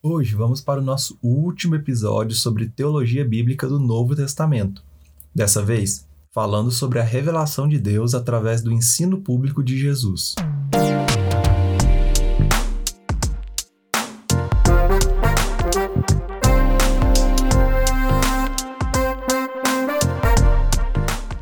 Hoje vamos para o nosso último episódio sobre teologia bíblica do Novo Testamento. Dessa vez, falando sobre a revelação de Deus através do ensino público de Jesus.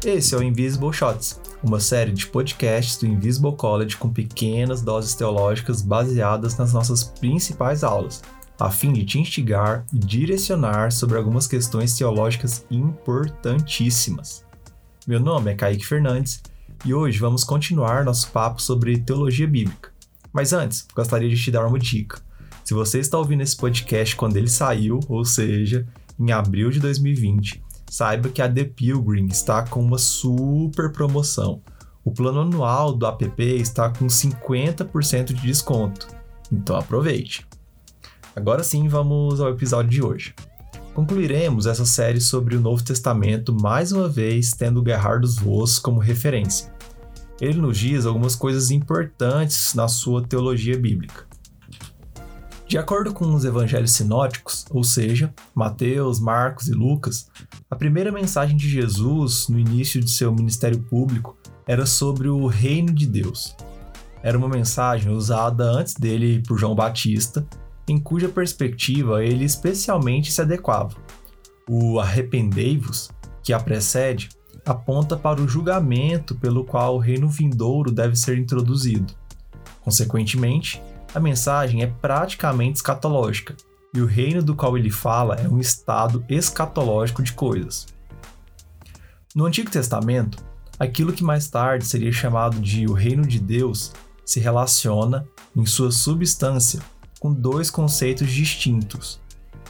Esse é o Invisible Shots, uma série de podcasts do Invisible College com pequenas doses teológicas baseadas nas nossas principais aulas, a fim de te instigar e direcionar sobre algumas questões teológicas importantíssimas. Meu nome é Kaique Fernandes e hoje vamos continuar nosso papo sobre teologia bíblica. Mas antes, gostaria de te dar uma dica. Se você está ouvindo esse podcast quando ele saiu, ou seja, em abril de 2020, saiba que a The Pilgrim está com uma super promoção. O plano anual do app está com 50% de desconto. Então aproveite! Agora sim, vamos ao episódio de hoje. Concluiremos essa série sobre o Novo Testamento mais uma vez tendo Gerhard Voss como referência. Ele nos diz algumas coisas importantes na sua teologia bíblica. De acordo com os evangelhos sinóticos, ou seja, Mateus, Marcos e Lucas, a primeira mensagem de Jesus no início de seu ministério público era sobre o reino de Deus. Era uma mensagem usada antes dele por João Batista em cuja perspectiva ele especialmente se adequava. O arrependei-vos, que a precede, aponta para o julgamento pelo qual o reino vindouro deve ser introduzido. Consequentemente, a mensagem é praticamente escatológica, e o reino do qual ele fala é um estado escatológico de coisas. No Antigo Testamento, aquilo que mais tarde seria chamado de o reino de Deus se relaciona, em sua substância, com dois conceitos distintos.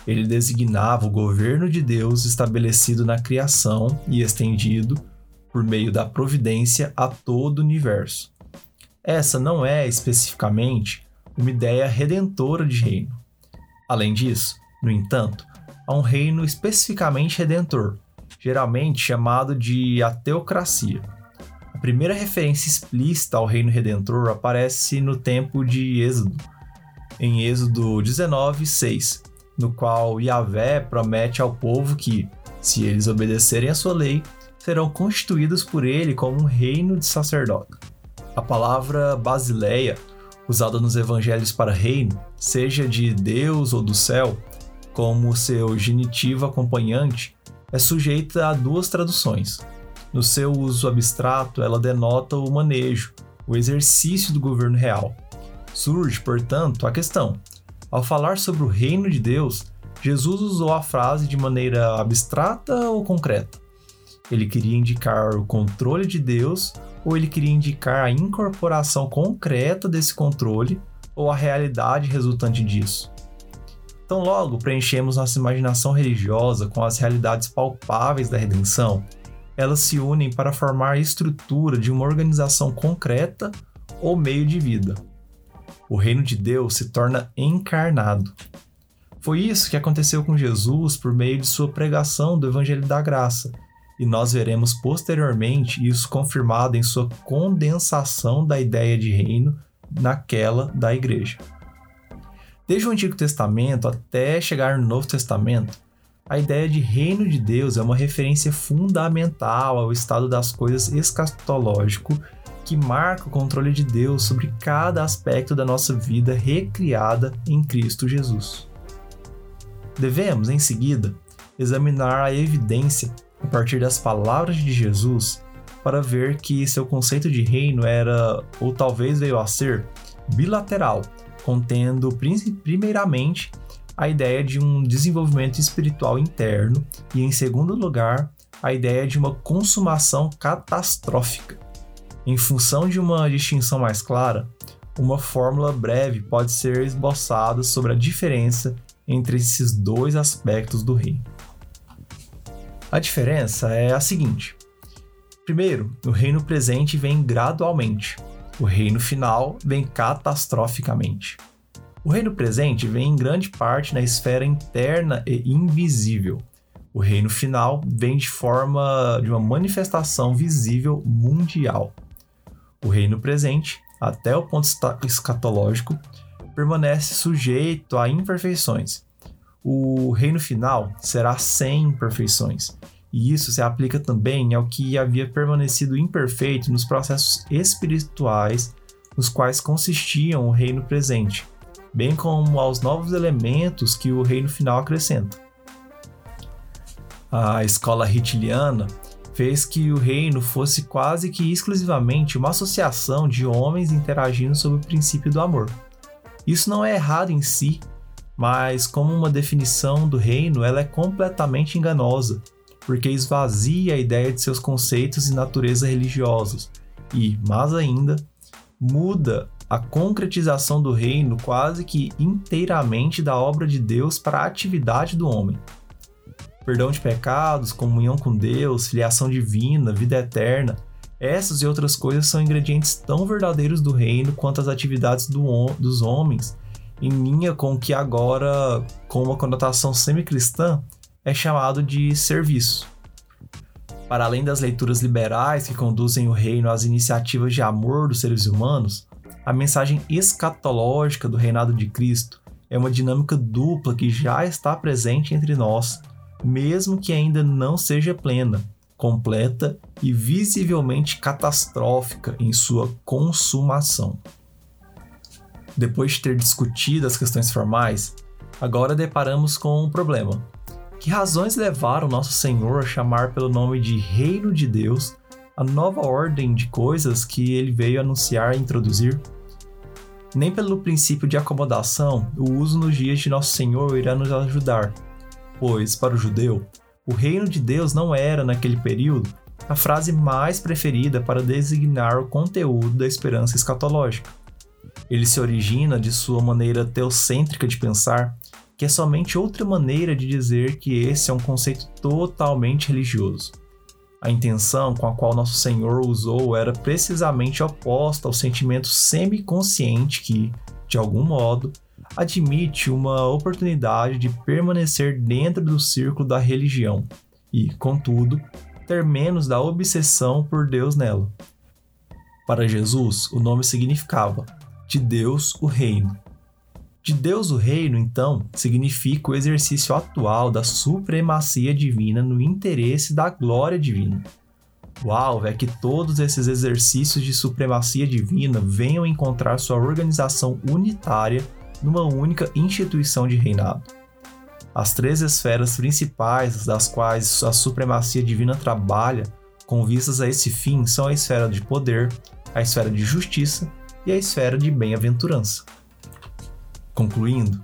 Ele designava o governo de Deus estabelecido na criação e estendido, por meio da providência, a todo o universo. Essa não é especificamente uma ideia redentora de reino. Além disso, no entanto, há um reino especificamente redentor, geralmente chamado de a teocracia. A primeira referência explícita ao reino redentor aparece no tempo de Êxodo, em Êxodo 19, 6, no qual Yahvé promete ao povo que, se eles obedecerem à sua lei, serão constituídos por ele como um reino de sacerdote. A palavra basileia, usada nos evangelhos para reino, seja de Deus ou do céu, como seu genitivo acompanhante, é sujeita a duas traduções. No seu uso abstrato, ela denota o manejo, o exercício do governo real. Surge, portanto, a questão: ao falar sobre o reino de Deus, Jesus usou a frase de maneira abstrata ou concreta? Ele queria indicar o controle de Deus ou ele queria indicar a incorporação concreta desse controle ou a realidade resultante disso? Então, logo preenchemos nossa imaginação religiosa com as realidades palpáveis da redenção, elas se unem para formar a estrutura de uma organização concreta ou meio de vida o reino de Deus se torna encarnado. Foi isso que aconteceu com Jesus por meio de sua pregação do Evangelho da Graça, e nós veremos posteriormente isso confirmado em sua condensação da ideia de reino naquela da igreja. Desde o Antigo Testamento até chegar no Novo Testamento, a ideia de reino de Deus é uma referência fundamental ao estado das coisas escatológico que marca o controle de Deus sobre cada aspecto da nossa vida recriada em Cristo Jesus. Devemos, em seguida, examinar a evidência a partir das palavras de Jesus para ver que seu conceito de reino era, ou talvez veio a ser, bilateral, contendo primeiramente a ideia de um desenvolvimento espiritual interno e, em segundo lugar, a ideia de uma consumação catastrófica. Em função de uma distinção mais clara, uma fórmula breve pode ser esboçada sobre a diferença entre esses dois aspectos do reino. A diferença é a seguinte: primeiro, o reino presente vem gradualmente, o reino final vem catastroficamente. O reino presente vem em grande parte na esfera interna e invisível. O reino final vem de forma de uma manifestação visível mundial. O reino presente, até o ponto escatológico, permanece sujeito a imperfeições. O reino final será sem imperfeições. E isso se aplica também ao que havia permanecido imperfeito nos processos espirituais nos quais consistiam o reino presente, bem como aos novos elementos que o reino final acrescenta. A escola hitiliana fez que o reino fosse quase que exclusivamente uma associação de homens interagindo sob o princípio do amor. Isso não é errado em si, mas como uma definição do reino, ela é completamente enganosa, porque esvazia a ideia de seus conceitos e natureza religiosos e, mais ainda, muda a concretização do reino quase que inteiramente da obra de Deus para a atividade do homem. Perdão de pecados, comunhão com Deus, filiação divina, vida eterna, essas e outras coisas são ingredientes tão verdadeiros do reino quanto as atividades do, dos homens, em linha com o que agora, com uma conotação semi-cristã, é chamado de serviço. Para além das leituras liberais que conduzem o reino às iniciativas de amor dos seres humanos, a mensagem escatológica do reinado de Cristo é uma dinâmica dupla que já está presente entre nós, mesmo que ainda não seja plena, completa e visivelmente catastrófica em sua consumação. Depois de ter discutido as questões formais, agora deparamos com um problema que razões levaram nosso Senhor a chamar pelo nome de Reino de Deus a nova ordem de coisas que ele veio anunciar e introduzir? Nem pelo princípio de acomodação, o uso nos dias de nosso Senhor irá nos ajudar, pois, para o judeu, o reino de Deus não era, naquele período, a frase mais preferida para designar o conteúdo da esperança escatológica. Ele se origina de sua maneira teocêntrica de pensar que é somente outra maneira de dizer que esse é um conceito totalmente religioso. A intenção com a qual Nosso Senhor usou era precisamente oposta ao sentimento semi-consciente que, de algum modo, admite uma oportunidade de permanecer dentro do círculo da religião e, contudo, ter menos da obsessão por Deus nela. Para Jesus, o nome significava de Deus o reino, de Deus o reino, então, significa o exercício atual da supremacia divina no interesse da glória divina. O alvo é que todos esses exercícios de supremacia divina venham encontrar sua organização unitária numa única instituição de reinado. As três esferas principais das quais a supremacia divina trabalha com vistas a esse fim são a esfera de poder, a esfera de justiça e a esfera de bem-aventurança. Concluindo,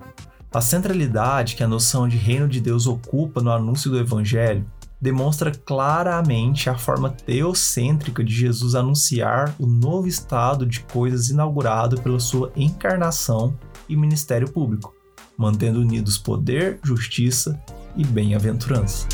a centralidade que a noção de reino de Deus ocupa no anúncio do Evangelho demonstra claramente a forma teocêntrica de Jesus anunciar o novo estado de coisas inaugurado pela sua encarnação e ministério público, mantendo unidos poder, justiça e bem-aventurança.